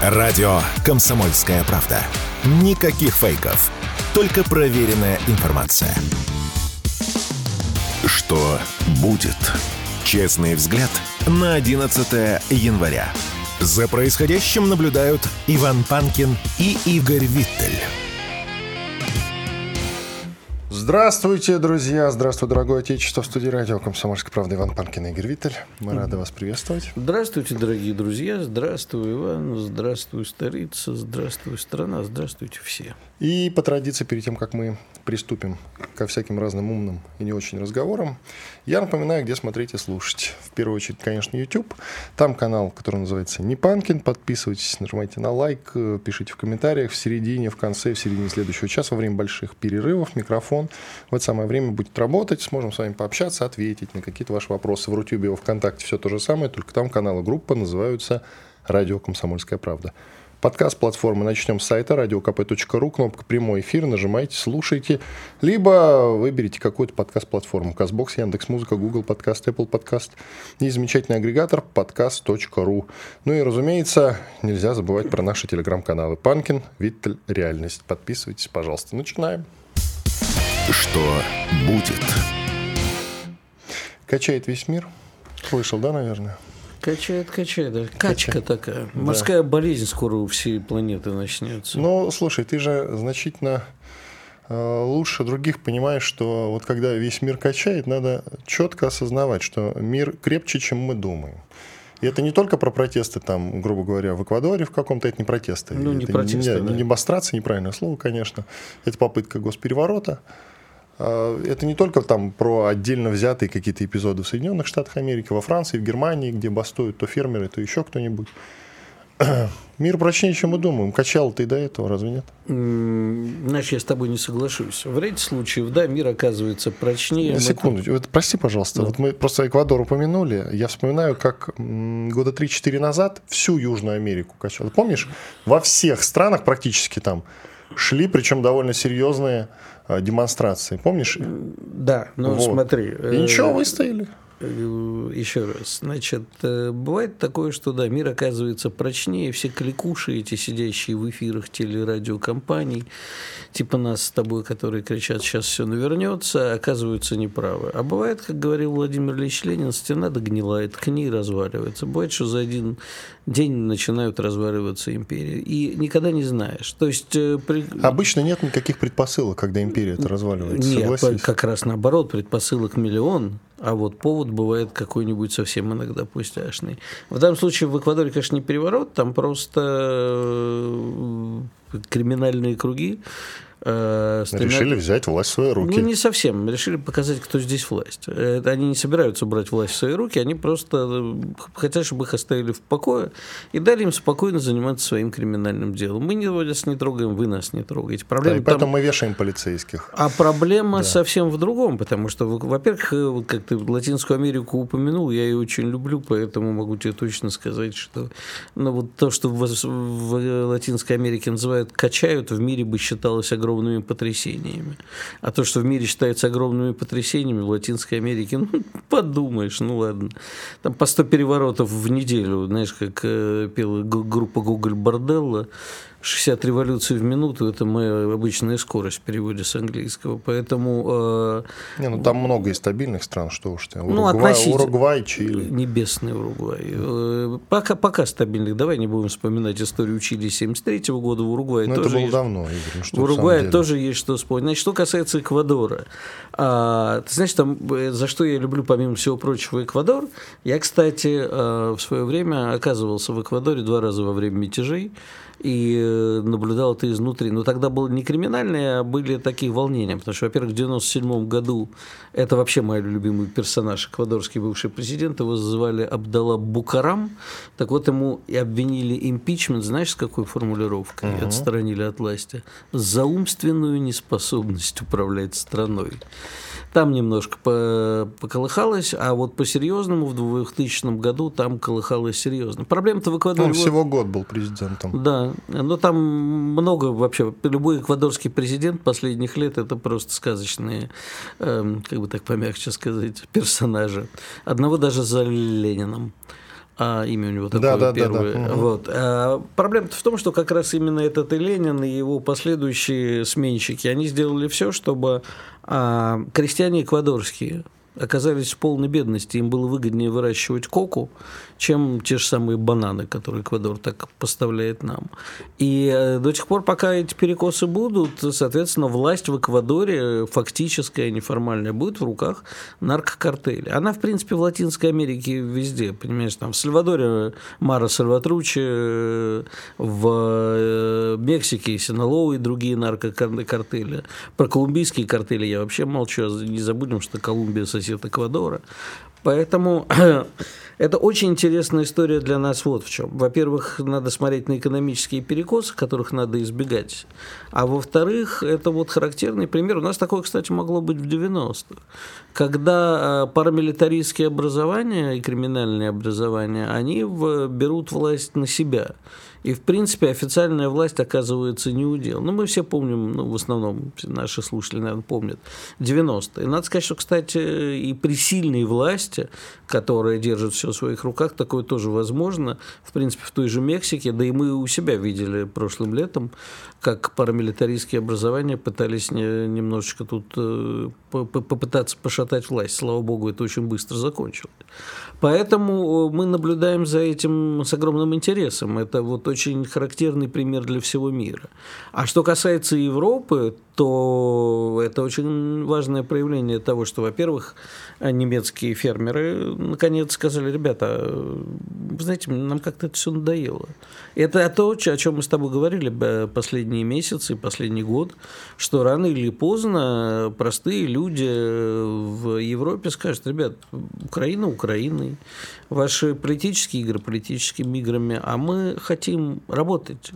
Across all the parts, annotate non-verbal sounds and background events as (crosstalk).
Радио «Комсомольская правда». Никаких фейков. Только проверенная информация. Что будет? Честный взгляд на 11 января. За происходящим наблюдают Иван Панкин и Игорь Виттель. Здравствуйте, друзья! Здравствуй, дорогое отечество! В студии радио «Комсомольская правда» Иван Панкин и Игорь Виттель. Мы рады вас приветствовать. Здравствуйте, дорогие друзья! Здравствуй, Иван! Здравствуй, столица! Здравствуй, страна! Здравствуйте все! И по традиции, перед тем, как мы приступим ко всяким разным умным и не очень разговорам, я напоминаю, где смотреть и слушать. В первую очередь, конечно, YouTube. Там канал, который называется «Не Панкин». Подписывайтесь, нажимайте на лайк, пишите в комментариях. В середине, в конце, в середине следующего часа, во время больших перерывов, микрофон в это самое время будет работать. Сможем с вами пообщаться, ответить на какие-то ваши вопросы. В Рутюбе, во Вконтакте все то же самое, только там каналы группа называются «Радио Комсомольская правда». Подкаст платформы начнем с сайта radiokp.ru, кнопка «Прямой эфир», нажимайте, слушайте, либо выберите какую-то подкаст-платформу. Казбокс, Яндекс.Музыка, Google Подкаст, Apple Подкаст и замечательный агрегатор подкаст.ру. Ну и, разумеется, нельзя забывать про наши телеграм-каналы Панкин, Виттель, Реальность. Подписывайтесь, пожалуйста. Начинаем. Что будет? Качает весь мир. Слышал, да, наверное? Качает, качает. Да. Качка Качает. такая. Морская да. болезнь скоро у всей планеты начнется. Ну, слушай, ты же значительно э, лучше других понимаешь, что вот когда весь мир качает, надо четко осознавать, что мир крепче, чем мы думаем. И это не только про протесты, там, грубо говоря, в Эквадоре в каком-то, это не протесты. Ну, не это протесты, не, да. не демонстрации, неправильное слово, конечно. Это попытка госпереворота. А, это не только там про отдельно взятые какие-то эпизоды в Соединенных Штатах Америки, во Франции, в Германии, где бастуют то фермеры, то еще кто-нибудь. (clears throat) Мир прочнее, чем мы думаем. Качал ты до этого, разве нет? Значит, я с тобой не соглашусь. В ряде случаев, да, мир оказывается прочнее. Секунду, мы... вот, прости, пожалуйста. Да. Вот мы просто Эквадор упомянули. Я вспоминаю, как года 3-4 назад всю Южную Америку качал. Помнишь, во всех странах практически там шли, причем довольно серьезные демонстрации. Помнишь? Да, ну вот. смотри. И ничего, э, выстояли. Э, еще раз, значит, э, бывает такое, что да, мир оказывается прочнее, все кликуши эти, сидящие в эфирах телерадиокомпаний, типа нас с тобой, которые кричат, сейчас все навернется, оказываются неправы. А бывает, как говорил Владимир Ильич Ленин, стена догнилает, к ней разваливается. Бывает, что за один день начинают разваливаться империи. И никогда не знаешь. То есть, при... Обычно нет никаких предпосылок, когда империя это разваливается. Нет, Согласись? как раз наоборот, предпосылок миллион, а вот повод бывает какой-нибудь совсем иногда пустяшный. В данном случае в Эквадоре, конечно, не переворот, там просто э, криминальные круги Э, стремят... Решили взять власть в свои руки. Ну, не совсем. Решили показать, кто здесь власть. Это, они не собираются брать власть в свои руки, они просто э, хотят, чтобы их оставили в покое и дали им спокойно заниматься своим криминальным делом. Мы не, вас не трогаем, вы нас не трогаете. Проблема да, и поэтому там... мы вешаем полицейских. А проблема да. совсем в другом, потому что, во-первых, э, как ты Латинскую Америку упомянул, я ее очень люблю, поэтому могу тебе точно сказать, что ну, вот то, что в, в Латинской Америке называют «качают», в мире бы считалось огромным огромными потрясениями. А то, что в мире считается огромными потрясениями, в Латинской Америке, ну, (laughs) подумаешь, ну ладно. Там по 100 переворотов в неделю, знаешь, как э, пела группа Google Борделла, 60 революций в минуту – это моя обычная скорость в переводе с английского. Поэтому… Э, не, ну там много и стабильных стран, что уж ты. Ну, Уругвай, ну, Уругвай, Чили. Небесный Уругвай. Э, пока, пока стабильных. Давай не будем вспоминать историю Чили 73 -го года. В Уругвае Но тоже это было есть, давно, Игорь. Ну, что в Уругвае тоже есть что вспомнить. Значит, что касается Эквадора. А, ты знаешь, там, э, за что я люблю, помимо всего прочего, Эквадор. Я, кстати, э, в свое время оказывался в Эквадоре два раза во время мятежей и э, наблюдал это изнутри. Но тогда было не криминальные, а были такие волнения. Потому что, во-первых, в 97 году, это вообще мой любимый персонаж, эквадорский бывший президент, его звали Абдалла Букарам. Так вот, ему и обвинили импичмент, знаешь, с какой формулировкой? Угу. Отстранили от власти. За умственную неспособность управлять страной. Там немножко поколыхалось, а вот по-серьезному в 2000 году там колыхалось серьезно. Проблема-то в Эквадоре... Он всего год был президентом. Да, но там много вообще... Любой эквадорский президент последних лет – это просто сказочные, э, как бы так помягче сказать, персонажи. Одного даже за Лениным. А имя у него такое да, да, первое. Да, да. Вот. А, проблема в том, что как раз именно этот и Ленин, и его последующие сменщики, они сделали все, чтобы а, крестьяне эквадорские оказались в полной бедности, им было выгоднее выращивать коку, чем те же самые бананы, которые Эквадор так поставляет нам. И э, до тех пор, пока эти перекосы будут, соответственно, власть в Эквадоре, фактическая, неформальная, будет в руках наркокартеля. Она, в принципе, в Латинской Америке везде, понимаешь, там в Сальвадоре Мара Сальватручи, в э, Мексике Синалоу и другие наркокартели. Про колумбийские картели я вообще молчу, не забудем, что Колумбия сосед Эквадора. Поэтому (clears throat) это очень интересная история для нас вот в чем. Во-первых, надо смотреть на экономические перекосы, которых надо избегать. А во-вторых, это вот характерный пример. У нас такое, кстати, могло быть в 90-х. Когда а, парамилитаристские образования и криминальные образования, они берут власть на себя. И, в принципе, официальная власть оказывается не удел. Ну, мы все помним, ну, в основном наши слушатели, наверное, помнят, 90-е. Надо сказать, что, кстати, и при сильной власти, которая держит все в своих руках, такое тоже возможно. В принципе, в той же Мексике, да и мы у себя видели прошлым летом, как парамилитаристские образования пытались немножечко тут э, попытаться пошатать власть. Слава богу, это очень быстро закончилось. Поэтому э, мы наблюдаем за этим с огромным интересом. Это вот очень характерный пример для всего мира. А что касается Европы, то это очень важное проявление того, что, во-первых, немецкие фермеры наконец сказали, ребята, вы знаете, нам как-то это все надоело. Это то, о чем мы с тобой говорили последние месяцы, последний год, что рано или поздно простые люди в Европе скажут, ребят, Украина Украиной, ваши политические игры политическими играми, а мы хотим работать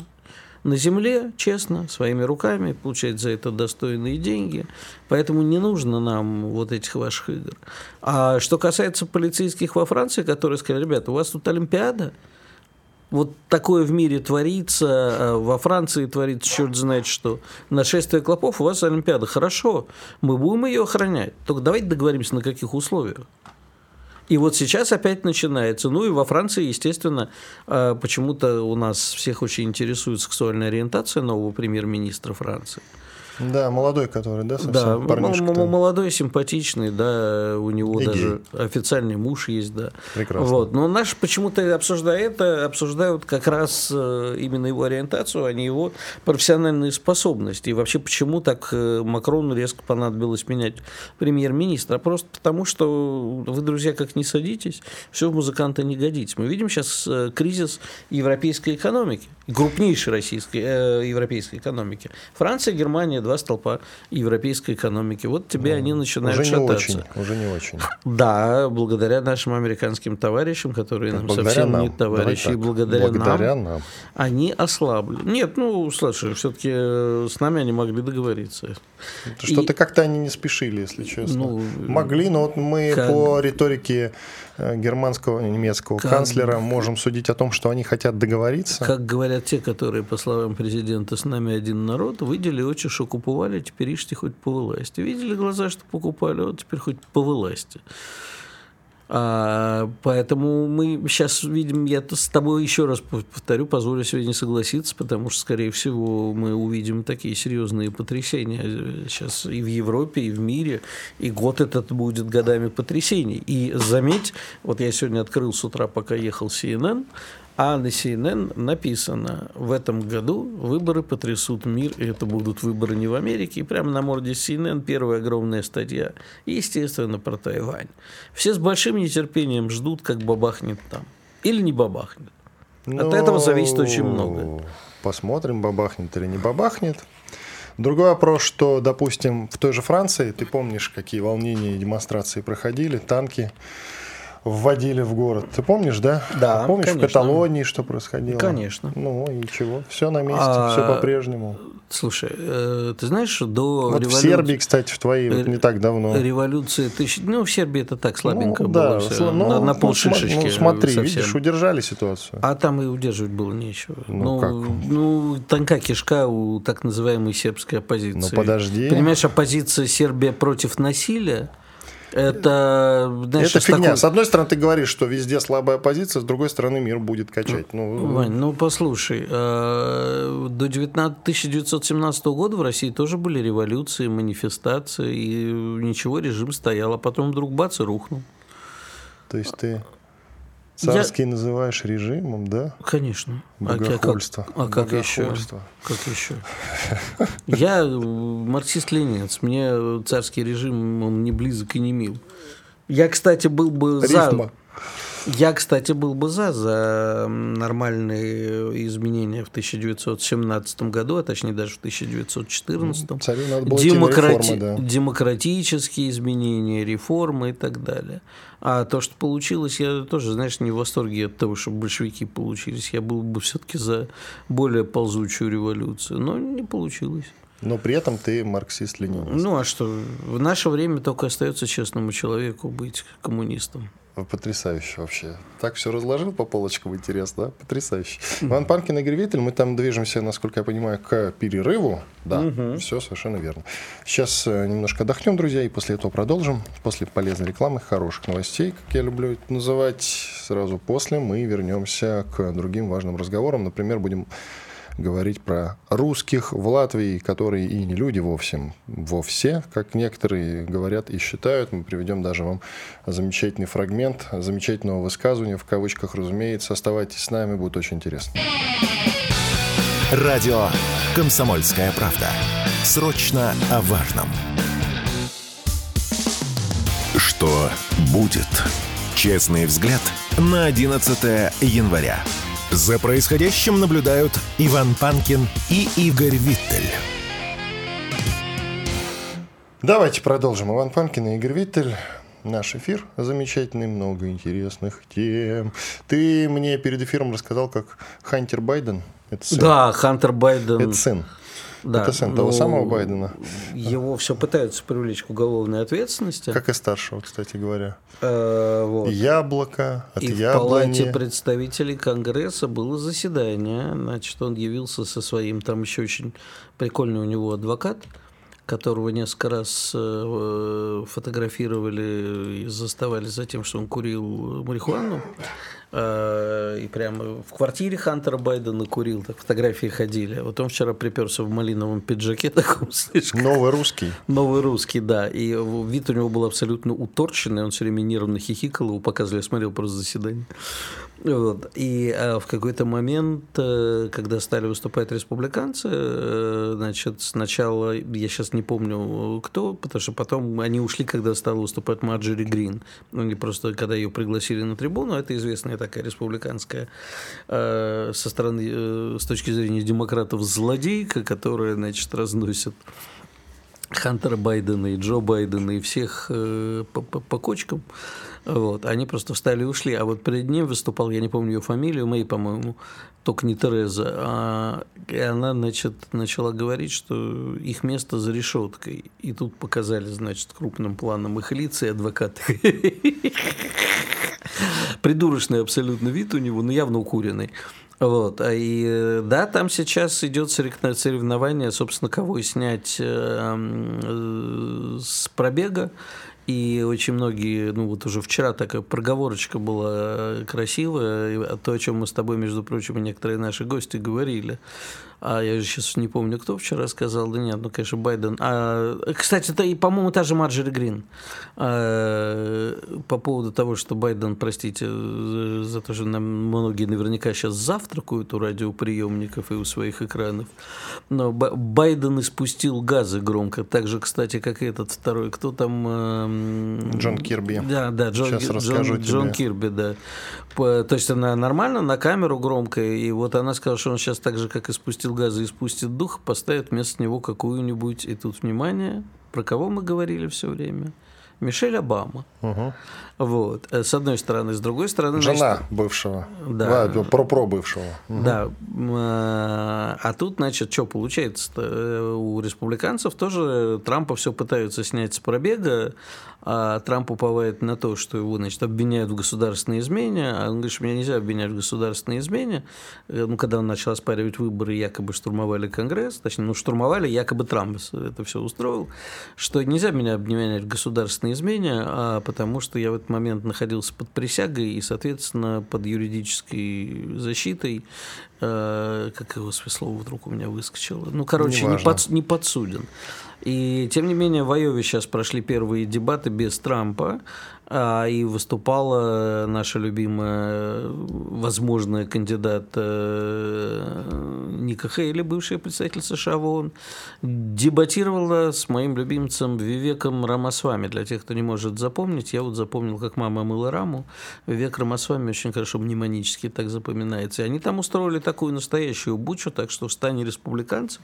на земле, честно, своими руками, получать за это достойные деньги. Поэтому не нужно нам вот этих ваших игр. А что касается полицейских во Франции, которые сказали, ребята, у вас тут Олимпиада, вот такое в мире творится, а во Франции творится черт знает что. Нашествие клопов, у вас Олимпиада. Хорошо, мы будем ее охранять. Только давайте договоримся, на каких условиях. И вот сейчас опять начинается. Ну и во Франции, естественно, а, почему-то у нас всех очень интересует сексуальная ориентация нового премьер-министра Франции. Да, молодой который, да, Да, молодой, симпатичный, да, у него И даже гей. официальный муж есть, да. Прекрасно. Вот. Но наш почему-то, обсуждая это, обсуждают как раз э, именно его ориентацию, а не его профессиональные способности. И вообще, почему так э, Макрону резко понадобилось менять премьер-министра? Просто потому, что вы, друзья, как не садитесь, все в музыканта не годится. Мы видим сейчас э, кризис европейской экономики, крупнейшей российской, э, европейской экономики. Франция, Германия, два столпа европейской экономики. Вот тебе ну, они начинают уже шататься. Не очень, уже не очень. (laughs) Да, благодаря нашим американским товарищам, которые нам совсем нам. не товарищи, и благодаря, благодаря нам, нам они ослабли. Нет, ну, слушай, все-таки э, с нами они могли договориться. Что-то и... как-то они не спешили, если честно. Ну, Могли, но вот мы как... по риторике германского, немецкого как, канцлера можем судить о том, что они хотят договориться? Как говорят те, которые, по словам президента, с нами один народ, видели очи, что купували, теперь ищите хоть по власти. Видели глаза, что покупали, вот теперь хоть по власти. А, поэтому мы сейчас видим, я с тобой еще раз повторю, позволю сегодня согласиться, потому что, скорее всего, мы увидим такие серьезные потрясения сейчас и в Европе, и в мире, и год этот будет годами потрясений. И заметь, вот я сегодня открыл с утра, пока ехал CNN, а на CNN написано, в этом году выборы потрясут мир, и это будут выборы не в Америке. И прямо на морде CNN первая огромная статья. естественно, про Тайвань. Все с большим нетерпением ждут, как бабахнет там. Или не бабахнет. Но... От ну, этого зависит очень много. Посмотрим, бабахнет или не бабахнет. Другой вопрос, что, допустим, в той же Франции, ты помнишь, какие волнения и демонстрации проходили, танки вводили в город. Ты помнишь, да? Да. Помнишь конечно. в Каталонии, что происходило? Конечно. Ну и чего? Все на месте, а, все по-прежнему. Слушай, э, ты знаешь, до вот революции... в Сербии, кстати, в твоей вот не так давно. Революция тысяч... Ну, в Сербии это так слабенько ну, было да, все. Ну, на, на полшишечки ну, смотри, совсем. видишь, удержали ситуацию. А там и удерживать было нечего. Ну, ну как? Ну, тонка кишка у так называемой сербской оппозиции. Ну, подожди. Понимаешь, оппозиция Сербия против насилия, Это, знаешь, Это фигня. такой... С одной стороны, ты говоришь, что везде слабая позиция, с другой стороны, мир будет качать. Ну, Вань, ну послушай, э, до 19, 1917 года в России тоже были революции, манифестации, и ничего, режим стоял, а потом вдруг бац и рухнул. То есть ты царский называешь режимом, да? Конечно. Богохульство. А как, а как еще? Как еще? Я марксист-ленинец. Мне царский режим он не близок и не мил. Я, кстати, был бы за. Я, кстати, был бы за, за нормальные изменения в 1917 году, а точнее даже в 1914. Царю надо было идти на Демократи- реформы, да. Демократические изменения, реформы и так далее. А то, что получилось, я тоже, знаешь, не в восторге от того, что большевики получились. Я был бы все-таки за более ползучую революцию, но не получилось. Но при этом ты марксист-ленинец. Ну а что, в наше время только остается честному человеку быть коммунистом. Потрясающе вообще. Так все разложил по полочкам, интересно, да? Потрясающе. Иван Панкин, Игорь Виттель, мы там движемся, насколько я понимаю, к перерыву. Да, все совершенно верно. Сейчас э, немножко отдохнем, друзья, и после этого продолжим. После полезной рекламы, хороших новостей, как я люблю это называть. Сразу после мы вернемся к другим важным разговорам. Например, будем говорить про русских в Латвии, которые и не люди вовсе, вовсе, как некоторые говорят и считают. Мы приведем даже вам замечательный фрагмент замечательного высказывания, в кавычках, разумеется. Оставайтесь с нами, будет очень интересно. Радио «Комсомольская правда». Срочно о важном. Что будет? Честный взгляд на 11 января. За происходящим наблюдают Иван Панкин и Игорь Виттель. Давайте продолжим. Иван Панкин и Игорь Виттель. Наш эфир замечательный, много интересных тем. Ты мне перед эфиром рассказал, как Хантер Байден, это сын, Да, Хантер Байден. это сын, да, это сын того ну, самого Байдена, Его все пытаются привлечь к уголовной ответственности. как и старшего, кстати говоря. Э, вот. Яблоко от И в яблони. Палате представителей Конгресса было заседание. Значит, он явился со своим, там еще очень прикольный у него адвокат, которого несколько раз э, фотографировали и заставали за тем, что он курил марихуану. Э, И прямо в квартире Хантера Байдена курил, так фотографии ходили. Вот он вчера приперся в малиновом пиджаке (laughs) таком слишком. Новый русский. Новый русский, да. И вид у него был абсолютно уторченный, он все время нервно хихикал, его показывали, я смотрел просто заседание. Вот. И э, в какой-то момент, э, когда стали выступать республиканцы, значит, сначала, я сейчас не помню кто, потому что потом они ушли, когда стала выступать Марджери Грин. Ну, Они просто, когда ее пригласили на трибуну, это известная такая республиканская э, со стороны, э, с точки зрения демократов, злодейка, которая, значит, разносит Хантера Байдена и Джо Байдена и всех э, по, по- кочкам. Вот. Они просто встали и ушли. А вот перед ним выступал, я не помню ее фамилию, Мэй, по-моему, только не Тереза. А, и она, значит, начала говорить, что их место за решеткой. И тут показали, значит, крупным планом их лица и адвокаты. (laughs) (laughs) Придурочный абсолютно вид у него, но явно укуренный. Вот. А И э, да, там сейчас идет соревно- соревнование, собственно, кого снять э, э, с пробега. И очень многие, ну вот уже вчера такая проговорочка была красивая, то, о чем мы с тобой, между прочим, некоторые наши гости говорили. А я же сейчас не помню, кто вчера сказал, да нет, ну, конечно, Байден. А, кстати, это, и, по-моему, та же Марджери Грин. А, по поводу того, что Байден, простите, за то, что нам многие наверняка сейчас завтракают у радиоприемников и у своих экранов. Но Ба- Байден испустил газы громко, так же, кстати, как и этот второй. Кто там? эм, Джон Кирби. Да, да, Джон, Сейчас Джон- расскажу Джон тебе. Кирби, да. По- то есть она нормально, на камеру громко, и вот она сказала, что он сейчас так же, как испустил газы, испустит дух, поставит вместо него какую-нибудь, и тут, внимание, про кого мы говорили все время? Мишель Обама. Вот. Э, С одной стороны. С другой стороны... значит, Жена бывшего. Да. про про бывшего. да. м, э, А тут, значит, что получается-то? Э, У республиканцев тоже Трампа все пытаются снять с пробега, а Трамп уповает на то, что его, значит, обвиняют в государственной измене, а он говорит, что меня нельзя обвинять в государственной измене. Ну, когда он начал оспаривать выборы, якобы штурмовали Конгресс, точнее, ну, штурмовали, якобы Трамп это все устроил, что нельзя меня обвинять в государственной измене, а потому что я в этот момент находился под присягой и, соответственно, под юридической защитой. Э, как его слово вдруг у меня выскочило? Ну, короче, не, под, не подсуден. И, тем не менее, в Айове сейчас прошли первые дебаты без Трампа, а, и выступала наша любимая возможная кандидат э, Ника Хейли, бывшая представитель США в ООН, дебатировала с моим любимцем Вивеком Рамасвами. Для тех, кто не может запомнить, я вот запомнил, как мама мыла раму. Вивек Рамасвами очень хорошо мнемонически так запоминается. И они там устроили такую настоящую бучу, так что в стане республиканцев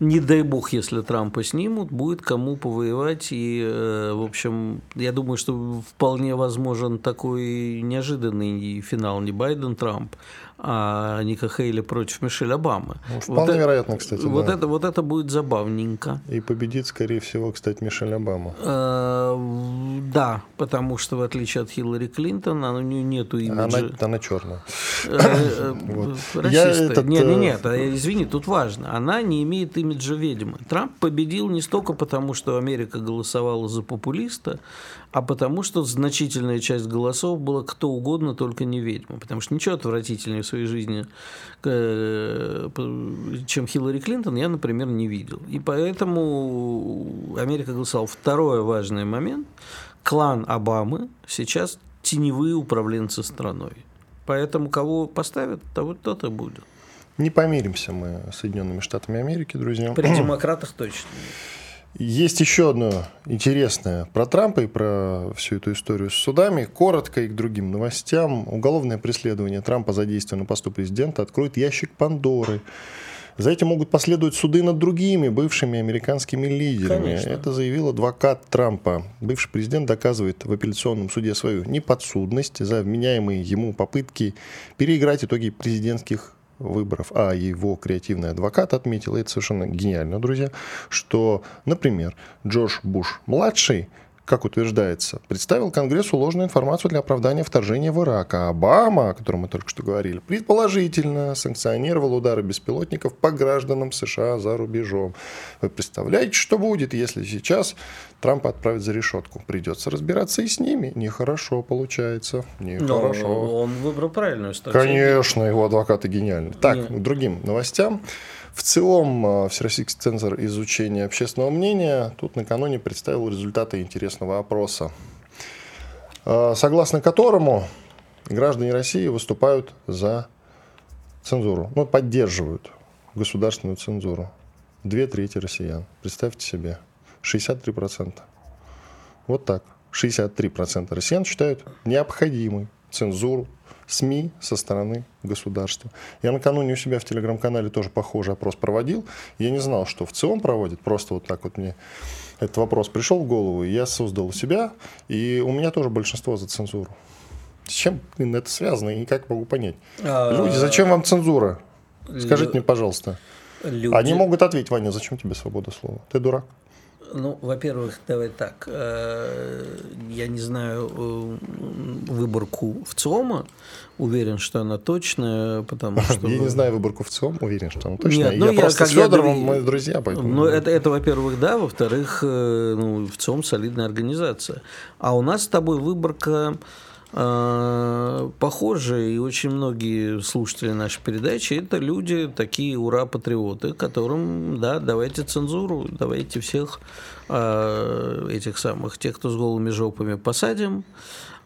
не дай бог, если Трампа снимут, будет кому повоевать. И, э, в общем, я думаю, что вполне возможен такой неожиданный финал не Байден-Трамп, а Ника Хейли против Мишель Обамы. Ну, вполне вот вероятно, кстати. Вот, да. это, вот это будет забавненько. И победит, скорее всего, кстати, Мишель Обама. Э, да, потому что, в отличие от Хиллари Клинтон, у нее нету имиджа. Она, она черная. Э, э, (coughs) Расисты. Нет, нет, нет, извини, тут важно. Она не имеет имиджа ведьмы. Трамп победил не столько потому, что Америка голосовала за популиста, а потому что значительная часть голосов была кто угодно, только не ведьма. Потому что ничего отвратительнее своей жизни, э, чем Хиллари Клинтон, я, например, не видел. И поэтому Америка голосовала. Второй важный момент. Клан Обамы сейчас теневые управленцы страной. Поэтому кого поставят, того тот и будет. Не помиримся мы с Соединенными Штатами Америки, друзья. При демократах точно нет. Есть еще одно интересное про Трампа и про всю эту историю с судами. Коротко и к другим новостям. Уголовное преследование Трампа за действия на посту президента откроет ящик Пандоры. За этим могут последовать суды над другими бывшими американскими лидерами. Конечно. Это заявил адвокат Трампа. Бывший президент доказывает в апелляционном суде свою неподсудность за вменяемые ему попытки переиграть итоги президентских выборов, а его креативный адвокат отметил, и это совершенно гениально, друзья, что, например, Джордж Буш-младший как утверждается, представил Конгрессу ложную информацию для оправдания вторжения в Ирак, а Обама, о котором мы только что говорили, предположительно санкционировал удары беспилотников по гражданам США за рубежом. Вы представляете, что будет, если сейчас Трампа отправят за решетку? Придется разбираться и с ними. Нехорошо получается. Нехорошо. Но он выбрал правильную статью. Конечно, его адвокаты гениальны. Так, Нет. к другим новостям. В целом, а, Всероссийский центр изучения общественного мнения тут накануне представил результаты интересного опроса, а, согласно которому граждане России выступают за цензуру, ну, поддерживают государственную цензуру. Две трети россиян. Представьте себе. 63%. Вот так. 63% россиян считают необходимой цензуру СМИ со стороны государства. Я накануне у себя в телеграм-канале тоже похожий опрос проводил. Я не знал, что в ЦИОМ проводит, просто вот так вот мне этот вопрос пришел в голову, и я создал у себя, и у меня тоже большинство за цензуру. С чем блин, это связано, и как могу понять? А, Люди, зачем вам цензура? Скажите мне, пожалуйста. Люди... Они могут ответить, Ваня, зачем тебе свобода слова? Ты дурак. Ну, во-первых, давай так. Э, я не знаю э, выборку в ЦИОМа. Уверен, что она точная, потому (laughs) что... Я не знаю выборку в ЦИОМ, уверен, что она точная. Нет, ну, я, я просто с Федоровым, я... мы друзья, поэтому... Ну, это, это во-первых, да. Во-вторых, э, ну, в ЦИОМ солидная организация. А у нас с тобой выборка похожие, и очень многие слушатели нашей передачи, это люди, такие ура-патриоты, которым, да, давайте цензуру, давайте всех э, этих самых, тех, кто с голыми жопами посадим,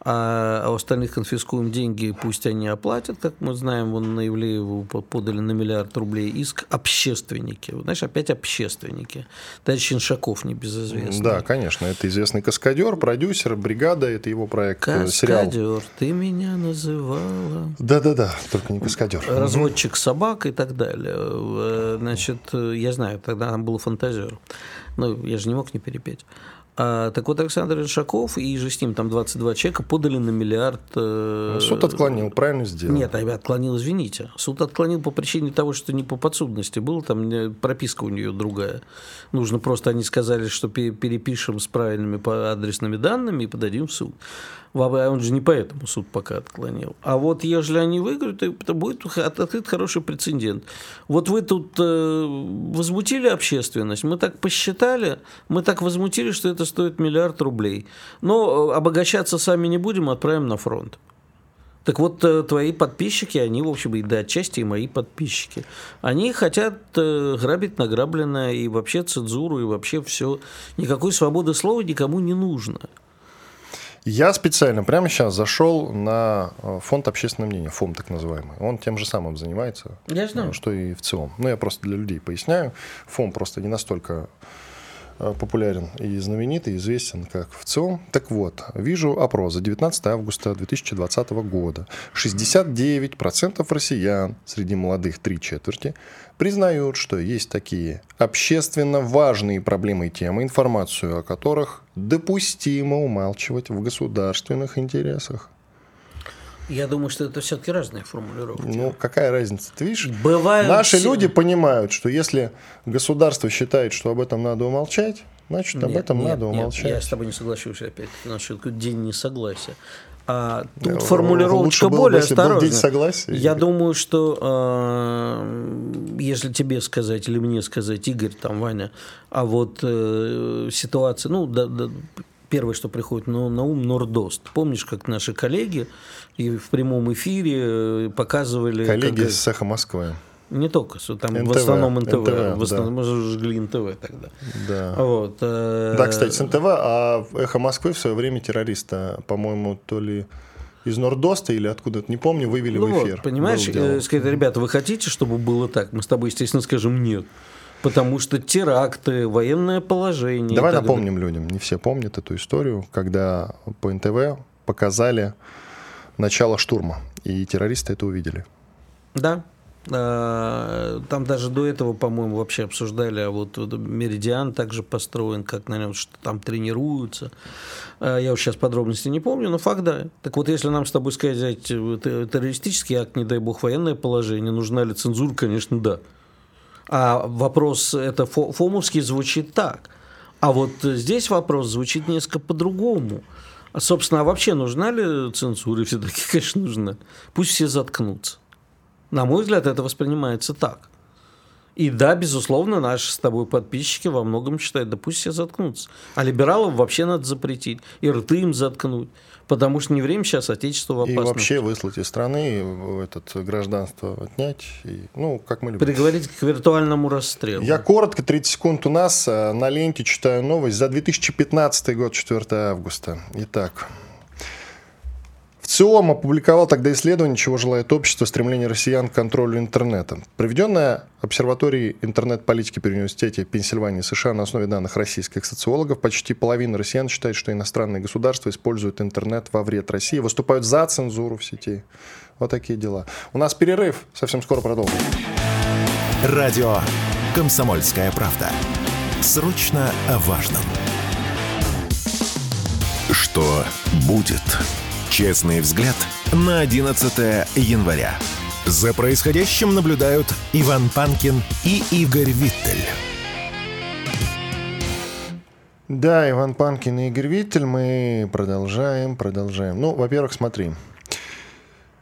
а, у остальных конфискуем деньги, пусть они оплатят, как мы знаем, вон на Ивлееву подали на миллиард рублей иск общественники. Знаешь, опять общественники. Даже Шиншаков небезызвестный. Да, конечно, это известный каскадер, продюсер, бригада, это его проект, э, каскадер, сериал. ты меня называла. Да-да-да, только не каскадер. Разводчик собак и так далее. Э, значит, э, я знаю, тогда там был фантазер. Ну, я же не мог не перепеть. А, так вот, Александр Ишаков и же с ним там 22 человека подали на миллиард... Э... Суд отклонил, правильно сделал? Нет, отклонил, извините. Суд отклонил по причине того, что не по подсудности было, там прописка у нее другая. Нужно просто, они сказали, что перепишем с правильными адресными данными и подадим в суд. Он же не поэтому суд пока отклонил. А вот если они выиграют, это будет открыт хороший прецедент. Вот вы тут э, возмутили общественность, мы так посчитали, мы так возмутили, что это это стоит миллиард рублей. Но э, обогащаться сами не будем, отправим на фронт. Так вот, э, твои подписчики, они, в общем, и до отчасти и мои подписчики, они хотят э, грабить награбленное и вообще цензуру, и вообще все. Никакой свободы слова никому не нужно. Я специально прямо сейчас зашел на фонд общественного мнения, ФОМ так называемый. Он тем же самым занимается, Я знаю. что и ВЦИОМ. Ну, я просто для людей поясняю. ФОМ просто не настолько популярен и знаменитый, известен как ВЦИОМ. Так вот, вижу опрос за 19 августа 2020 года. 69% россиян, среди молодых три четверти, признают, что есть такие общественно важные проблемы и темы, информацию о которых допустимо умалчивать в государственных интересах. Я думаю, что это все-таки разные формулировки. Ну, какая разница? Ты видишь, Бывают наши все- люди понимают, что если государство считает, что об этом надо умолчать, значит, об Нет, этом нет, надо нет, умолчать. я с тобой не соглашусь опять насчет день несогласия. А тут Э, формулировочка лучше было бы, более осторожная. согласия. Я думаю, что э, если тебе сказать или мне сказать, Игорь, там, Ваня, а вот э, ситуация, ну, да, да, первое, что приходит на, на ум, Нордост. Помнишь, как наши коллеги и в прямом эфире э, показывали... Коллеги как- из цеха Москвы. Не только, там в НТВ, основном НТВ. НТВ, в основном мы же жгли НТВ тогда. Да. Вот, э, Да, кстати, с НТВ, а «Эхо Москвы» в свое время террориста, по-моему, то ли из Нордоста или откуда-то, не помню, вывели Ну в вот, эфир. понимаешь, Было дело. э, сказать, ребята, вы хотите, чтобы было так? Мы с тобой, естественно, скажем нет. Потому что теракты, военное положение. Давай так далее. напомним людям, не все помнят эту историю, когда по НТВ показали начало штурма, и террористы это увидели. Да. А, Там даже до этого, по-моему, вообще обсуждали, а вот вот Меридиан также построен, как на нем, что там тренируются. А, Я уж сейчас подробности не помню, но факт да. Так вот, если нам с тобой сказать э, те- террористический акт, не дай бог, военное положение, нужна ли цензура, конечно, да. А вопрос это фо- фомовский звучит так. А вот здесь вопрос звучит несколько по-другому. А, собственно, а вообще нужна ли цензура? И все таки (laughs) конечно, нужна. Пусть все заткнутся. На мой взгляд, это воспринимается так. И да, безусловно, наши с тобой подписчики во многом считают, да пусть все заткнутся. А либералов вообще надо запретить. И рты им заткнуть. Потому что не время сейчас Отечество в И опасности. вообще выслать из страны, в этот гражданство отнять. И, ну, как мы любим. Приговорить к виртуальному расстрелу. Я коротко, 30 секунд у нас. э, На ленте читаю новость за 2015 год, 4 августа. Итак. ЦИОМ опубликовал тогда исследование, чего желает общество, стремление россиян к контролю интернета. Проведенное обсерваторией интернет-политики при университете Пенсильвании США на основе данных российских социологов, почти половина россиян считает, что иностранные государства используют интернет во вред России, выступают за цензуру в сети. Вот такие дела. У нас перерыв, совсем скоро продолжим. Радио «Комсомольская правда». Срочно о важном. Что будет? Честный взгляд на 11 января. За происходящим наблюдают Иван Панкин и Игорь Виттель. Да, Иван Панкин и Игорь Виттель, мы продолжаем, продолжаем. Ну, во-первых, смотри.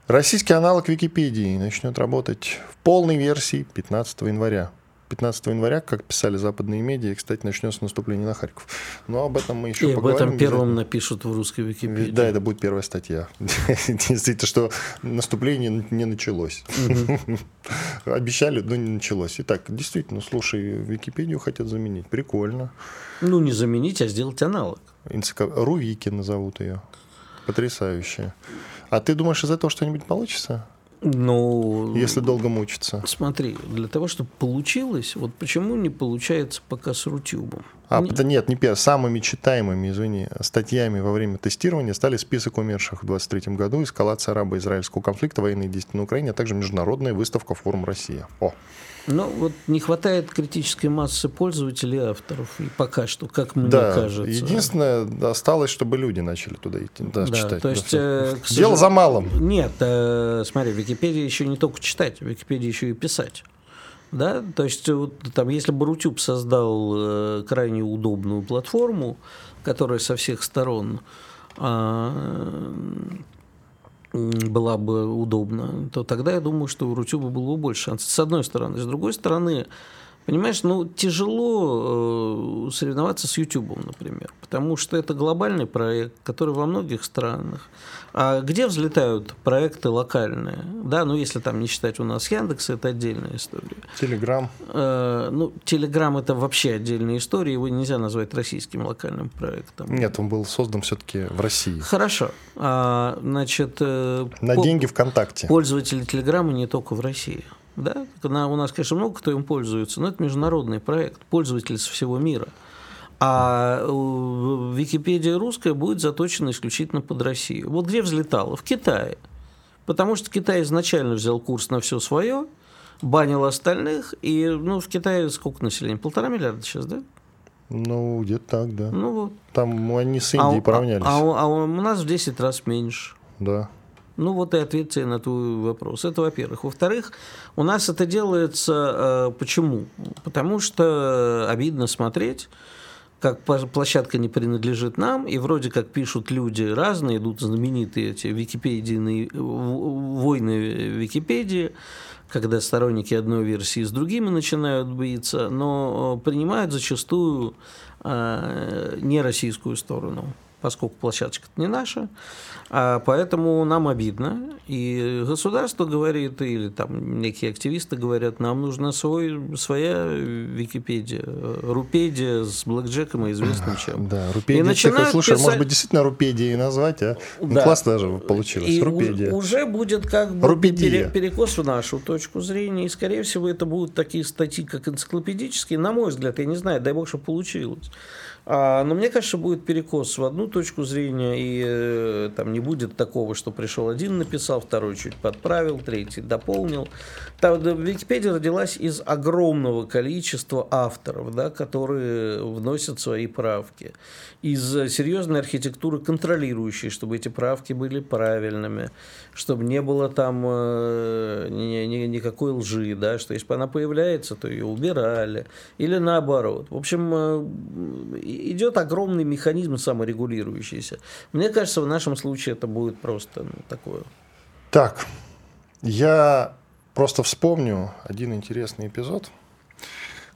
Российский аналог Википедии начнет работать в полной версии 15 января. 15 января, как писали западные медиа, кстати, начнется наступление на Харьков. Но об этом мы еще И об поговорим. этом первым напишут в русской Википедии. Да, это будет первая статья. (laughs) Действительно, что наступление не началось. Обещали, но не началось. Итак, действительно, слушай, Википедию хотят заменить. Прикольно. Ну, не заменить, а сделать аналог. Рувики назовут ее. Потрясающе. А ты думаешь, из этого что-нибудь получится, Ну, если долго мучиться? смотри, для того, чтобы получилось, вот почему не получается пока с Рутюбом? А, Не- да нет, не первое. Самыми читаемыми, извини, статьями во время тестирования стали список умерших в 23 году, эскалация арабо-израильского конфликта, военные действия на Украине, а также международная выставка «Форум Россия». О, Ну, вот не хватает критической массы пользователей и авторов. И пока что, как мне да, кажется. единственное, осталось, чтобы люди начали туда идти, да, Да, читать. то есть, э, к Дело сожалению- за малым. Нет, э, смотри, Википедия еще не только читать, Википедия еще и писать. Да, то есть вот, там, если бы Рутюб создал э, крайне удобную платформу, которая со всех сторон м, была бы удобна, то тогда я думаю, что у Рутюба было бы больше шансов. С одной стороны. С другой стороны, Понимаешь, ну тяжело э, соревноваться с YouTube, например, потому что это глобальный проект, который во многих странах. А где взлетают проекты локальные? Да, ну если там не считать у нас Яндекс, это отдельная история. Телеграм. Э, ну, Телеграм это вообще отдельная история, его нельзя назвать российским локальным проектом. Нет, он был создан все-таки в России. Хорошо. А, значит, э, На по- деньги ВКонтакте. Пользователи Телеграма не только в России. Да? На- у нас, конечно, много кто им пользуется, но это международный проект, пользователи со всего мира. А э, Википедия русская будет заточена исключительно под Россию. Вот где взлетала? В Китае. Потому что Китай изначально взял курс на все свое, банил остальных, и ну, в Китае сколько населения? Полтора миллиарда сейчас, да? Ну, где-то так, да. Ну вот. Там они с А Индией у- поравнялись. А, у- а у нас в 10 раз меньше. Да. Ну вот и ответ тебе на твой вопрос. Это во-первых. Во-вторых, у нас это делается э, почему? Потому что обидно смотреть, как площадка не принадлежит нам, и вроде как пишут люди разные, идут знаменитые эти википедийные в- войны Википедии, когда сторонники одной версии с другими начинают биться, но э, принимают зачастую э, не российскую сторону, поскольку площадочка не наша, а поэтому нам обидно. И государство говорит, или там некие активисты говорят, нам нужна свой, своя Википедия, Рупедия с блэкджеком и известным чем. Да, И Рупедия. начинают Слушай, писать- может быть, действительно Рупедией назвать, а? Ну, Да. классно даже получилось. И Рупедия. уже будет как бы Рупедия. пере- перекос в нашу точку зрения, и, скорее всего, это будут такие статьи, как энциклопедические, на мой взгляд, я не знаю, дай бог, что получилось. А, но мне кажется, будет перекос в одну точку зрения, и э, там не будет такого, что пришел один, написал, второй чуть подправил, третий дополнил. Там, да, Википедия родилась из огромного количества авторов, да, которые вносят свои правки. Из э, серьезной архитектуры контролирующей, чтобы эти правки были правильными, чтобы не было там э, ни- ни- никакой лжи, да, что если бы она появляется, то ее убирали, или наоборот. В общем, э, идет огромный механизм саморегулирующийся. Мне кажется, в нашем случае это будет просто ну, такое. Так, я просто вспомню один интересный эпизод.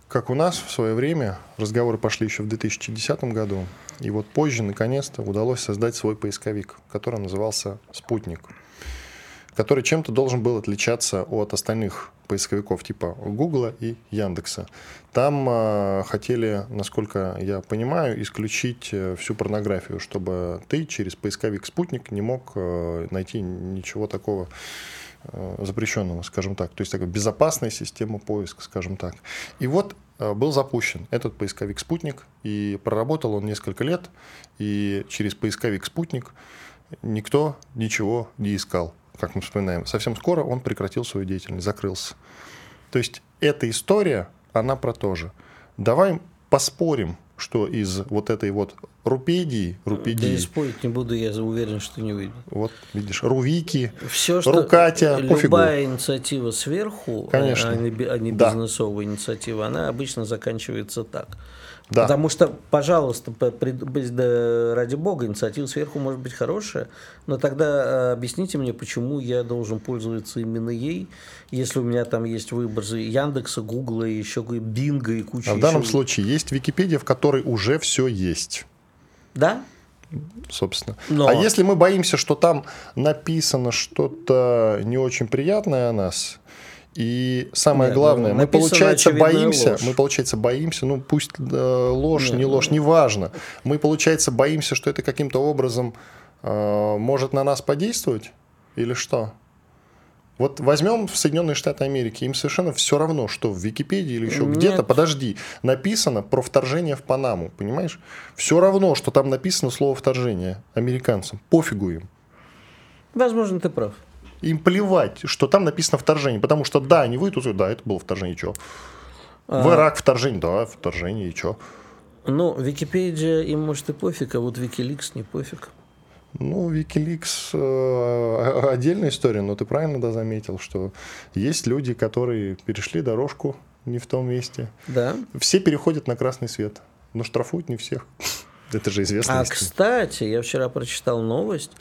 Как у нас в свое время, разговоры пошли еще в 2010 году, и вот позже, наконец-то, удалось создать свой поисковик, который назывался «Спутник», который чем-то должен был отличаться от остальных поисковиков типа Гугла и Яндекса. Там э, хотели, насколько я понимаю, исключить э, всю порнографию, чтобы ты через поисковик «Спутник» не мог э, найти ничего такого э, запрещенного, скажем так. То есть такая безопасная система поиска, скажем так. И вот э, был запущен этот поисковик «Спутник», и проработал он несколько лет, и через поисковик «Спутник» никто ничего не искал, как мы вспоминаем. Совсем скоро он прекратил свою деятельность, закрылся. То есть эта история, она про то же. Давай поспорим, что из вот этой вот рупедии, Да рупедии, и спорить не буду, я уверен, что не выйдет. вот видишь, рувики, Все, что Рукатя, пофигу. любая инициатива сверху, Конечно. а не, а не Да. бизнесовая инициатива, она обычно заканчивается так. Да. Потому что, пожалуйста, ради бога, инициатива сверху может быть хорошая, но тогда э, объясните мне, почему я должен пользоваться именно ей, если у меня там есть выбор Яндекса, Гугла, и еще Бинга и куча А в данном еще- случае есть Википедия, в которой уже все есть. Да? собственно. Но- А если мы боимся, что там написано что-то не очень приятное о нас, и самое Нет, главное, ну, мы, написано получается, боимся, ложь. мы, получается, боимся, ну, пусть э, ложь, Нет, не ну- ложь, неважно. Мы, получается, боимся, что это каким-то образом э, может на нас подействовать, или что? Вот возьмем в Соединенные Штаты Америки, им совершенно все равно, что в Википедии или еще Нет. где-то, подожди, написано про вторжение в Панаму, понимаешь? Все равно, что там написано слово вторжение американцам, пофигу им. Возможно, ты прав. Им плевать, что там написано вторжение, потому что да, они выйдут, да, это было вторжение, что? А. В Ирак вторжение, да, вторжение, и что? Ну, Википедия им может и пофиг, а вот Викиликс не пофиг. Ну, Wikileaks э, отдельная история, но ты правильно да, заметил, что есть люди, которые перешли дорожку не в том месте. Да. Все переходят на красный свет, но штрафуют не всех. (laughs) Это же известно. А, кстати, я вчера прочитал новость,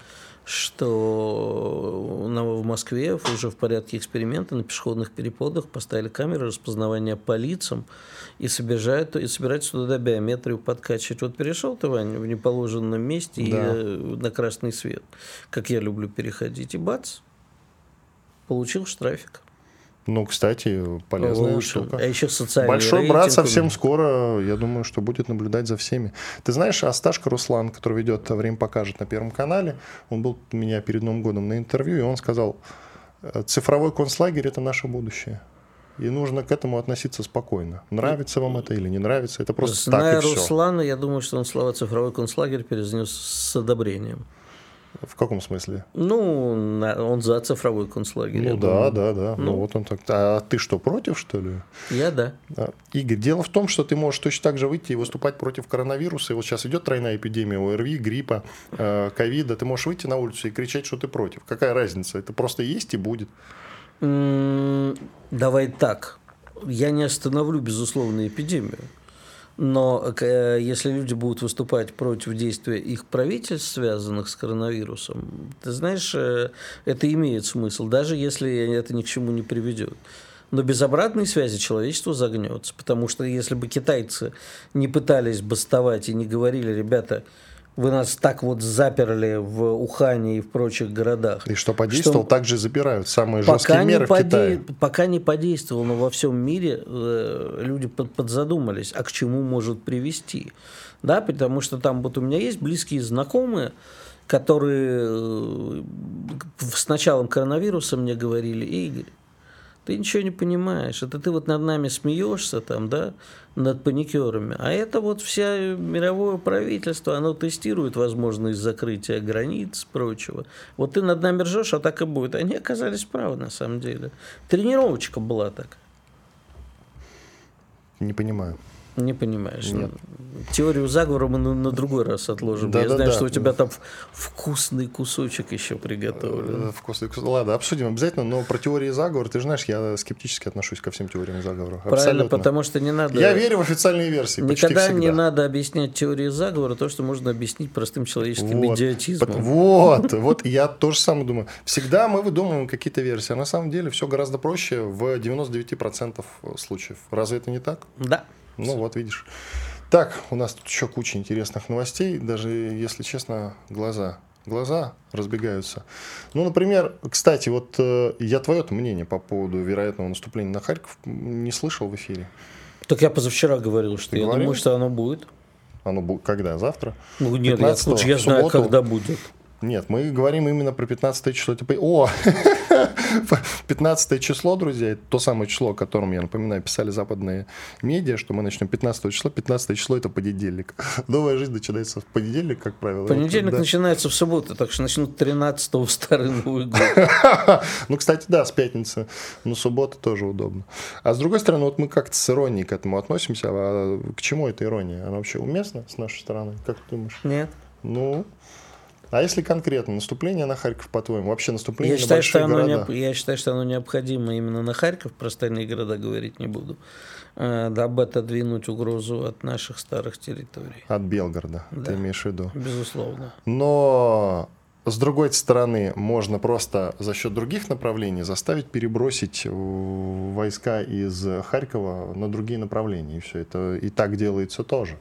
что в Москве уже в порядке эксперимента на пешеходных переходах поставили камеры распознавания по лицам и собирают, и собираются туда биометрию подкачивать. Вот перешел ты, Ваня, в неположенном месте да. и на красный свет, как я люблю переходить, и бац, получил штрафик. Ну, кстати, полезная Лучше. штука. А еще социальный Большой рейтинг. брат совсем скоро, я думаю, что будет наблюдать за всеми. Ты знаешь, Асташка Руслан, который ведет «Время покажет» на Первом канале, он был у меня перед Новым годом на интервью, и он сказал, цифровой концлагерь – это наше будущее. И нужно к этому относиться спокойно. Нравится вам это или не нравится, это просто Зная так и Руслана, все. я думаю, что он слова «цифровой концлагерь» перенес с одобрением. В каком смысле? Ну, он за цифровой концлагерь. Ну да, да, да. Ну, ну вот он так. А ты что, против, что ли? Я да. А, Игорь, дело в том, что ты можешь точно так же выйти и выступать против коронавируса. И вот сейчас идет тройная эпидемия ОРВИ, гриппа, э, ковида. Ты можешь выйти на улицу и кричать, что ты против. Какая разница? Это просто есть и будет. Давай так. Я не остановлю, безусловно, эпидемию. Но э, если люди будут выступать против действия их правительств, связанных с коронавирусом, ты знаешь, э, это имеет смысл, даже если это ни к чему не приведет. Но без обратной связи человечество загнется. Потому что если бы китайцы не пытались бастовать и не говорили, ребята, вы нас так вот заперли в Ухане и в прочих городах. И что подействовал, что так же запирают. Самые жесткие меры поде... в Китае. Пока не подействовал, но во всем мире э, люди под, подзадумались, а к чему может привести. Да, потому что там вот у меня есть близкие знакомые, которые э, с началом коронавируса мне говорили, Игорь, ты ничего не понимаешь. Это ты вот над нами смеешься там, да, над паникерами. А это вот вся мировое правительство, оно тестирует возможность закрытия границ и прочего. Вот ты над нами ржешь, а так и будет. Они оказались правы на самом деле. Тренировочка была так. Не понимаю. Не понимаешь. Нет. Теорию заговора мы на, на другой раз отложим. Да, Я да, знаю, да. что у тебя там вкусный кусочек еще приготовлен. Э, вкусный кусочек. Ладно, обсудим обязательно. Но про теории заговора, ты же знаешь, я скептически отношусь ко всем теориям заговора. Правильно, Абсолютно. потому что не надо... Я верю в официальные версии. Никогда не надо объяснять теории заговора то, что можно объяснить простым человеческим вот. идиотизмом. Вот, вот, я тоже самое думаю. Всегда мы выдумываем какие-то версии, а на самом деле все гораздо проще в 99% случаев. Разве это не так? Да. Ну вот, видишь. Так, у нас тут еще куча интересных новостей, даже, если честно, глаза глаза разбегаются. Ну, например, кстати, вот э, я твое мнение по поводу вероятного наступления на Харьков не слышал в эфире. Так я позавчера говорил, что Ты я говорил? думаю, что оно будет. Оно будет когда? Завтра? Ну, нет, я, я знаю, когда будет. Нет, мы говорим именно про 15 число. Типа, о, (laughs) 15 число, друзья, это то самое число, о котором, я напоминаю, писали западные медиа, что мы начнем 15 числа. 15 число – это понедельник. (laughs) Новая жизнь начинается в понедельник, как правило. Понедельник да. начинается в субботу, так что начнут 13 в Старый Новый (laughs) год. ну, кстати, да, с пятницы. Но суббота тоже удобно. А с другой стороны, вот мы как-то с иронией к этому относимся. А к чему эта ирония? Она вообще уместна с нашей стороны? Как ты думаешь? Нет. Ну, а если конкретно наступление на Харьков, по-твоему, вообще наступление я на считаю, большие что оно города? Не, я считаю, что оно необходимо именно на Харьков, про остальные города говорить не буду, э, дабы отодвинуть угрозу от наших старых территорий. От Белгорода, да. ты имеешь в виду? Безусловно. Но с другой стороны, можно просто за счет других направлений заставить перебросить войска из Харькова на другие направления. И все это и так делается тоже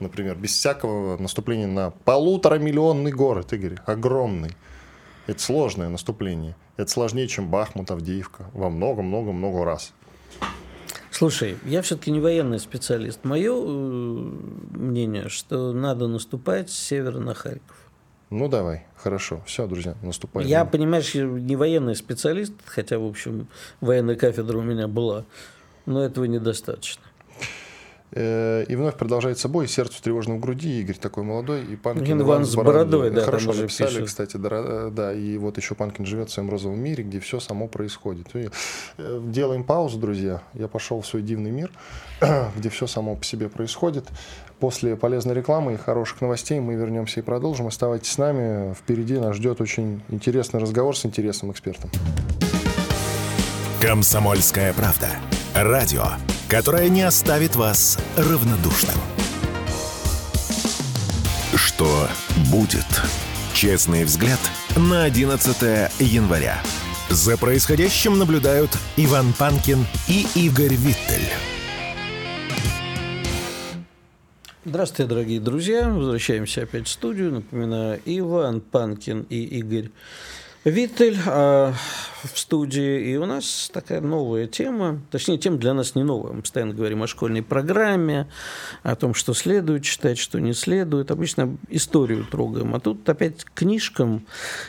например, без всякого наступления на полутора миллионный город, Игорь, огромный. Это сложное наступление. Это сложнее, чем Бахмут, Авдеевка. Во много-много-много раз. Слушай, я все-таки не военный специалист. Мое э, мнение, что надо наступать с севера на Харьков. Ну давай, хорошо. Все, друзья, наступаем. Я, понимаешь, не военный специалист, хотя, в общем, военная кафедра у меня была, но этого недостаточно. Э, и вновь продолжается бой, сердце тревожно в груди, Игорь такой молодой, и Панкин Иван с бородой, да, Хорошо написали, пишет. кстати, да, э, да, и вот еще Панкин живет в своем розовом мире, где все само происходит. И э, делаем паузу, друзья, я пошел в свой дивный мир, (clears throat) где все само по себе происходит. После полезной рекламы и хороших новостей мы вернемся и продолжим. Оставайтесь с нами, впереди нас ждет очень интересный разговор с интересным экспертом. Комсомольская правда. Радио которая не оставит вас равнодушным. Что будет? Честный взгляд на 11 января. За происходящим наблюдают Иван Панкин и Игорь Виттель. Здравствуйте, дорогие друзья. Возвращаемся опять в студию. Напоминаю, Иван Панкин и Игорь Виттель а, в студии. И у нас такая новая тема. Точнее, тема для нас не новая. Мы постоянно говорим о школьной программе, о том, что следует читать, что не следует. Обычно историю трогаем. А тут опять книжкам.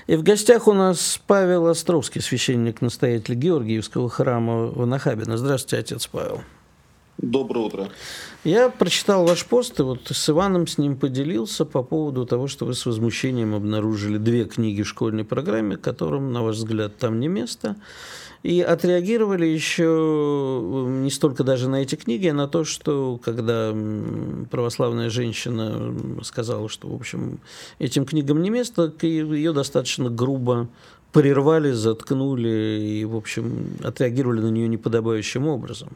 И в гостях у нас Павел Островский, священник-настоятель Георгиевского храма в Нахабино. Здравствуйте, отец Павел. Доброе утро. Я прочитал ваш пост, и вот с Иваном с ним поделился по поводу того, что вы с возмущением обнаружили две книги в школьной программе, которым, на ваш взгляд, там не место. И отреагировали еще не столько даже на эти книги, а на то, что когда православная женщина сказала, что, в общем, этим книгам не место, ее достаточно грубо прервали, заткнули и, в общем, отреагировали на нее неподобающим образом.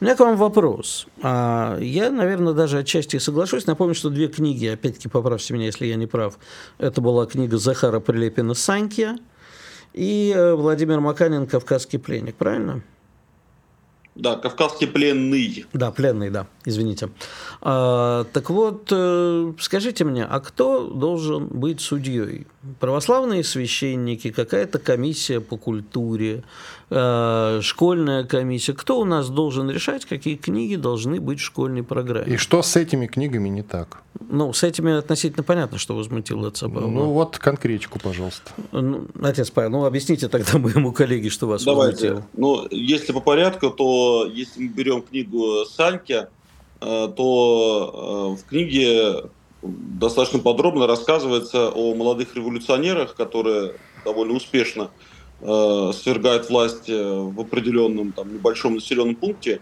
У меня к вам вопрос. А, я, наверное, даже отчасти соглашусь. Напомню, что две книги, опять-таки, поправьте меня, если я не прав. Это была книга Захара Прилепина «Санкия» и э, Владимир Маканин «Кавказский пленник». Правильно? Да, кавказский пленный. Да, пленный, да, извините. А, так вот, э, скажите мне, а кто должен быть судьей? Православные священники, какая-то комиссия по культуре, э, школьная комиссия. Кто у нас должен решать, какие книги должны быть в школьной программе? И что с этими книгами не так? Ну, с этими относительно понятно, что возмутило отца Павла. Ну, вот конкретику, пожалуйста. Ну, отец Павел, ну, объясните тогда (laughs) моему коллеге, что вас Давайте. возмутило. Ну, если по порядку, то если мы берем книгу Саньки, э, то э, в книге достаточно подробно рассказывается о молодых революционерах, которые довольно успешно э, свергают власть в определенном там, небольшом населенном пункте.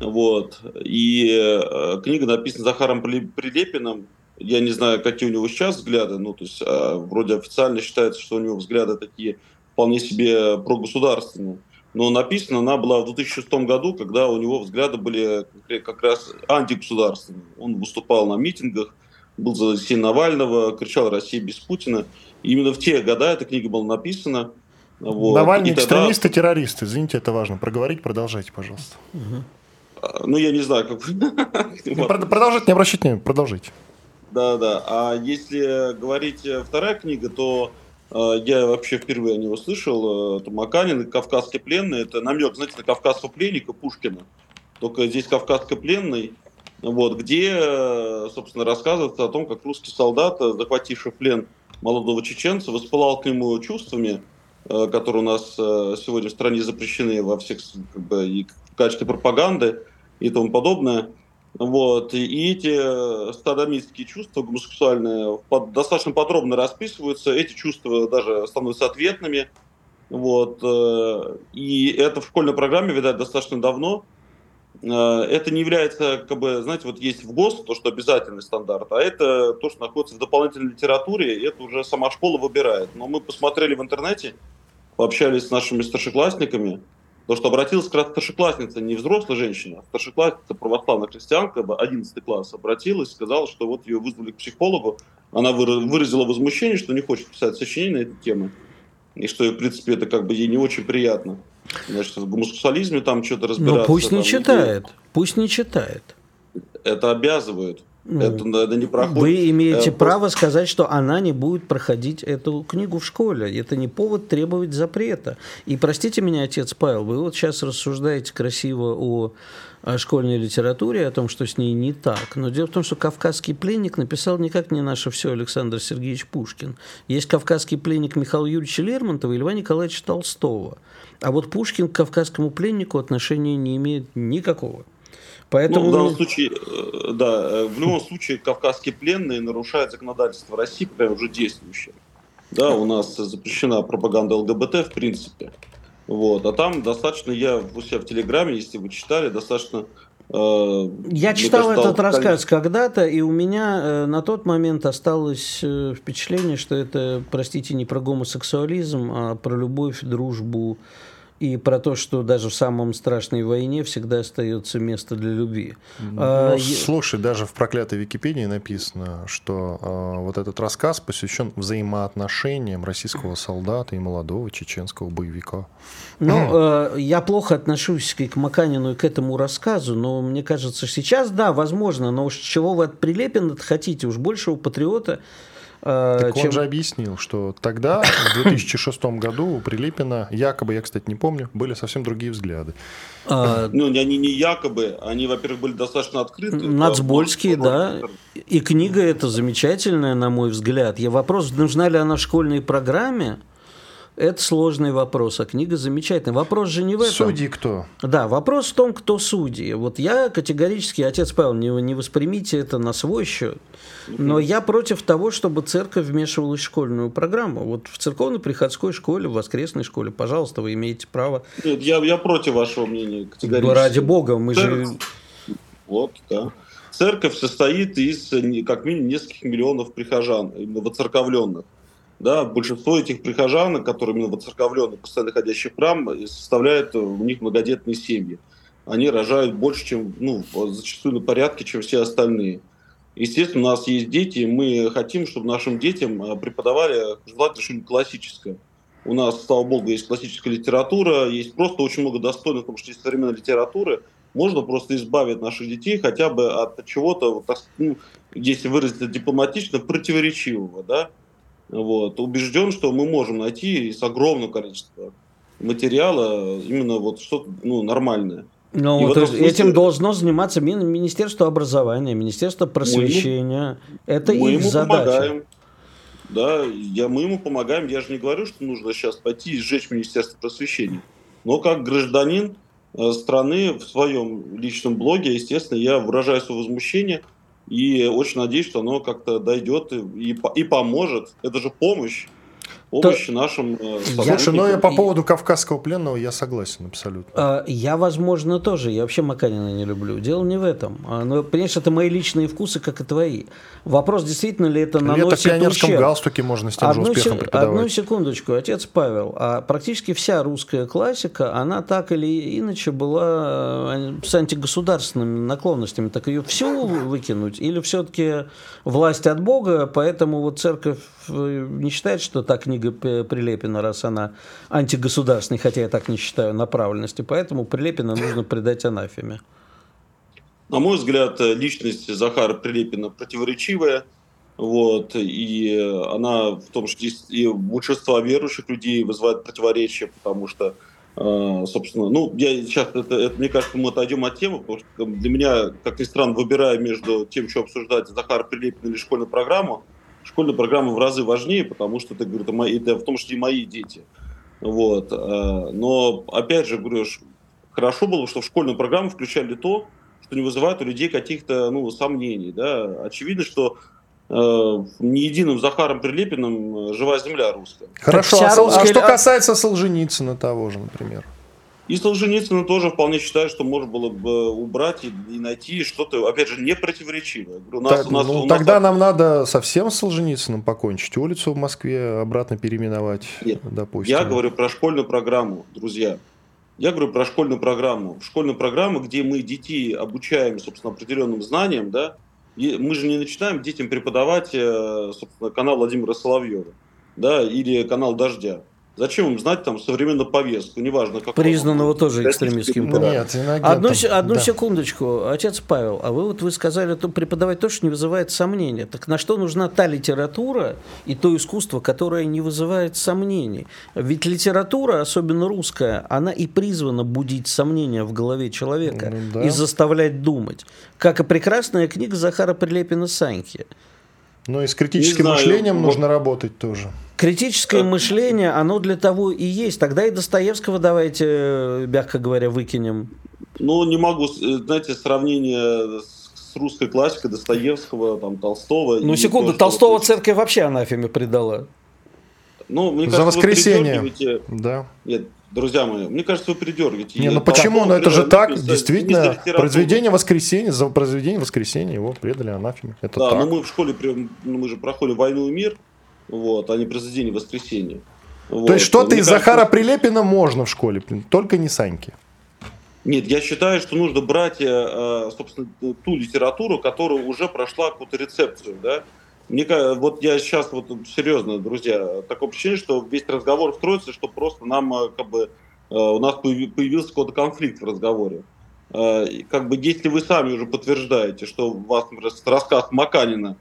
Вот. И э, книга написана Захаром Прилепиным. Я не знаю, какие у него сейчас взгляды. Ну, то есть, э, вроде официально считается, что у него взгляды такие вполне себе прогосударственные. Но написана она была в 2006 году, когда у него взгляды были как раз антигосударственные. Он выступал на митингах, был за Алексея Навального, кричал «Россия без Путина». И именно в те года эта книга была написана. Вот. Навальный экстремисты, тогда... террористы. Извините, это важно. Проговорить, продолжайте, пожалуйста. Угу. Ну, я не знаю, как... Ну, (laughs) продолжать, не обращайте внимания, продолжите. Да, да. А если говорить э, вторая книга, то э, я вообще впервые о него слышал. Э, Маканин и «Кавказский пленный». Это намек, знаете, на кавказского пленника Пушкина. Только здесь «Кавказский пленный», вот, где, э, собственно, рассказывается о том, как русский солдат, захвативший плен молодого чеченца, воспылал к нему чувствами, которые у нас сегодня в стране запрещены во всех, как бы, и в качестве пропаганды, и тому подобное. Вот. И эти стадомистские чувства гомосексуальные достаточно подробно расписываются. Эти чувства даже становятся ответными. Вот. Э, и это в школьной программе, видать, достаточно давно. Э, это не является, как бы, знаете, вот есть в ГОС то, что обязательный стандарт, а это то, что находится в дополнительной литературе, и это уже сама школа выбирает. Но мы посмотрели в интернете, пообщались с нашими старшеклассниками, то, что обратилась как раз старшеклассница, не взрослая женщина, а старшеклассница, православная христианка, 11 класс, обратилась, сказала, что вот ее вызвали к психологу, она выразила возмущение, что не хочет писать сочинение на эту тему, и что, в принципе, это как бы ей не очень приятно. Значит, в гомосексуализме там что-то разбираться. Ну пусть не читает, и... пусть не читает. Это обязывает. Ну, это, это не проходит. Вы имеете э, право просто... сказать, что она не будет проходить эту книгу в школе. Это не повод требовать запрета. И простите меня, отец Павел, вы вот сейчас рассуждаете красиво о школьной литературе, о том, что с ней не так. Но дело в том, что «Кавказский пленник» написал никак не наше все Александр Сергеевич Пушкин. Есть «Кавказский пленник» Михаила Юрьевича Лермонтова и Льва Николаевича Толстого. А вот Пушкин к «Кавказскому пленнику» отношения не имеет никакого. Поэтому... Ну, в данном случае, э, да, э, в любом случае кавказские пленные нарушают законодательство России, прям уже действующее. Да, у нас запрещена пропаганда ЛГБТ в принципе. Вот. А там достаточно, я у себя в Телеграме, если вы читали, достаточно э, я читал кажется, этот рассказ когда-то, и у меня на тот момент осталось впечатление, что это, простите, не про гомосексуализм, а про любовь, дружбу и про то, что даже в самом страшной войне всегда остается место для любви. Ну, а, слушай, я... даже в проклятой Википедии написано, что э, вот этот рассказ посвящен взаимоотношениям российского солдата и молодого чеченского боевика. Ну, э, я плохо отношусь к Маканину и к этому рассказу, но мне кажется, сейчас, да, возможно, но уж чего вы от Прилепина хотите, уж большего патриота так чем... он же объяснил, что тогда, в 2006 году, у Прилепина, якобы, я, кстати, не помню, были совсем другие взгляды. А... Ну, они не якобы, они, во-первых, были достаточно открыты. Нацбольские, да. И книга эта замечательная, на мой взгляд. Я вопрос, нужна ли она в школьной программе? Это сложный вопрос, а книга замечательная. Вопрос же не в этом. Судьи кто? Да, вопрос в том, кто судьи. Вот я категорически, отец Павел, не, не воспримите это на свой счет, но я против того, чтобы церковь вмешивалась в школьную программу. Вот в церковно-приходской школе, в воскресной школе, пожалуйста, вы имеете право. Нет, я, я против вашего мнения категорически. Ради бога, мы Церковь... же... Вот, да. Церковь состоит из как минимум нескольких миллионов прихожан, именно воцерковленных да, большинство этих прихожан, которые именно воцерковлены, постоянно ходящие в храм, составляют у них многодетные семьи. Они рожают больше, чем, ну, зачастую на порядке, чем все остальные. Естественно, у нас есть дети, и мы хотим, чтобы нашим детям э, преподавали желательно что-нибудь классическое. У нас, слава богу, есть классическая литература, есть просто очень много достойных, потому что есть современной литературы. Можно просто избавить наших детей хотя бы от чего-то, вот, ну, если выразиться дипломатично, противоречивого, да, вот. Убежден, что мы можем найти с огромного количества материала именно вот что-то ну, нормальное. Ну, вот смысле... этим должно заниматься Министерство образования, Министерство просвещения. Мы Это мы их ему задача. Помогаем. Да, я, мы ему помогаем. Я же не говорю, что нужно сейчас пойти и сжечь Министерство просвещения. Но как гражданин э, страны в своем личном блоге, естественно, я выражаю свое возмущение – и очень надеюсь, что оно как-то дойдет и, и поможет. Это же помощь помощи То... нашим э, Слушай, но ну, я по поводу кавказского пленного я согласен абсолютно. А, я, возможно, тоже. Я вообще Маканина не люблю. Дело не в этом. А, но, понимаешь, это мои личные вкусы, как и твои. Вопрос, действительно ли это наносит Это в пионерском ущерб. галстуке можно с тем одну же успехом се- преподавать. Одну секундочку, отец Павел. А практически вся русская классика, она так или иначе была э, с антигосударственными наклонностями. Так ее всю выкинуть? Или все-таки власть от Бога, поэтому вот церковь э, не считает, что так не книга Прилепина, раз она антигосударственная, хотя я так не считаю, направленности. Поэтому Прилепина нужно предать анафеме. На мой взгляд, личность Захара Прилепина противоречивая. Вот, и она в том, что и большинство верующих людей вызывает противоречие, потому что, э, собственно, ну, я сейчас, это, это, мне кажется, мы отойдем от темы, потому что для меня, как ни странно, выбирая между тем, что обсуждать Захар Прилепин или школьную программу, школьная программа в разы важнее, потому что это, говорю, это, мои, это в том числе и мои дети. Вот. Э, но, опять же, говорю, хорошо было, что в школьную программу включали то, что не вызывает у людей каких-то ну, сомнений. Да? Очевидно, что э, не единым Захаром Прилепиным живая земля русская. Хорошо, а, а что касается Солженицына того же, например? И Солженицына тоже вполне считаю, что можно было бы убрать и, и найти что-то, опять же, не противоречивое. У нас, так, у нас, ну, у нас тогда так... нам надо совсем с Солженицыным покончить, улицу в Москве обратно переименовать, Нет, допустим. Я говорю про школьную программу, друзья. Я говорю про школьную программу. Школьную программу, где мы детей обучаем, собственно, определенным знаниям, да, и мы же не начинаем детям преподавать, э, собственно, канал Владимира Соловьева, да, или канал Дождя. Зачем им знать там современную повестку, неважно как. Признанного тоже экстремистским Нет, Одну, одну да. секундочку, отец Павел, а вы вот вы сказали, что преподавать то, что не вызывает сомнения. Так на что нужна та литература и то искусство, которое не вызывает сомнений? Ведь литература, особенно русская, она и призвана будить сомнения в голове человека ну, да. и заставлять думать. Как и прекрасная книга Захара Прилепина «Саньки». Но и с критическим мышлением вот. нужно работать тоже. Критическое мышление, оно для того и есть. Тогда и Достоевского давайте, мягко говоря, выкинем. Ну, не могу, знаете, сравнение с русской классикой Достоевского, там, Толстого. Ну, секунду, то, Толстого вот... церковь вообще анафеме предала. Ну, мне За кажется, воскресенье. Да. Нет, друзья мои, мне кажется, вы придергиваете. Не, ну почему? Ну это же так, действительно, произведение воскресенья, за произведение воскресенья его предали анафеме. Это да, так. но мы в школе, ну, мы же проходим «Войну и мир», вот, а не произведение воскресенья. Вот. То есть что-то из кажется... Захара Прилепина можно в школе, только не Саньки. Нет, я считаю, что нужно брать, э, собственно, ту литературу, которая уже прошла какую-то рецепцию, да. Мне, вот я сейчас, вот серьезно, друзья, такое ощущение, что весь разговор строится, что просто нам, э, как бы, э, у нас появился какой-то конфликт в разговоре. Как бы, если вы сами уже подтверждаете, что у вас, рассказ Маканина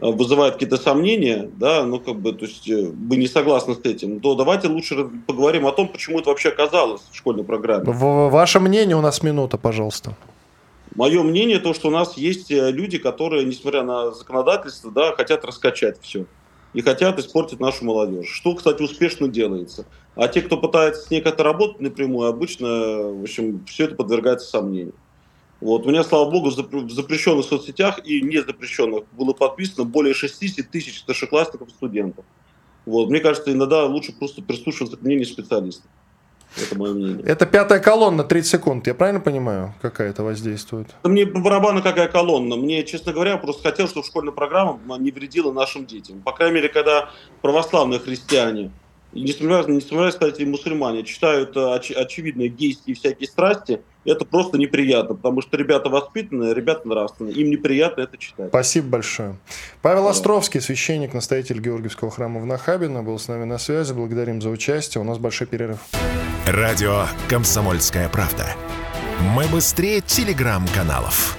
Э, вызывает какие-то сомнения, да, ну как бы, то есть э, вы не согласны с этим, то давайте лучше поговорим о том, почему это вообще оказалось в школьной программе. В ваше мнение у нас минута, пожалуйста. Мое мнение то, что у нас есть э, люди, которые, несмотря на законодательство, да, хотят раскачать все и хотят испортить нашу молодежь. Что, кстати, успешно делается. А те, кто пытается с ней как-то работать напрямую, обычно, в общем, все это подвергается сомнению. Вот. У меня, слава богу, в запрещенных соцсетях и не запрещенных было подписано более 60 тысяч старшеклассников и студентов. Вот. Мне кажется, иногда лучше просто прислушиваться к мнению специалистов. Это мое мнение. Это пятая колонна, 30 секунд. Я правильно понимаю, какая это воздействует? Мне по барабану какая колонна. Мне, честно говоря, просто хотел, чтобы школьная программа не вредила нашим детям. По крайней мере, когда православные христиане, и несмотря, несмотря кстати, и мусульмане, читают оч, очевидные гейские всякие страсти – это просто неприятно, потому что ребята воспитанные, ребята нравственные, им неприятно это читать. Спасибо большое. Павел Островский, священник, настоятель Георгиевского храма в Нахабино, был с нами на связи. Благодарим за участие. У нас большой перерыв. Радио «Комсомольская правда». Мы быстрее телеграм-каналов.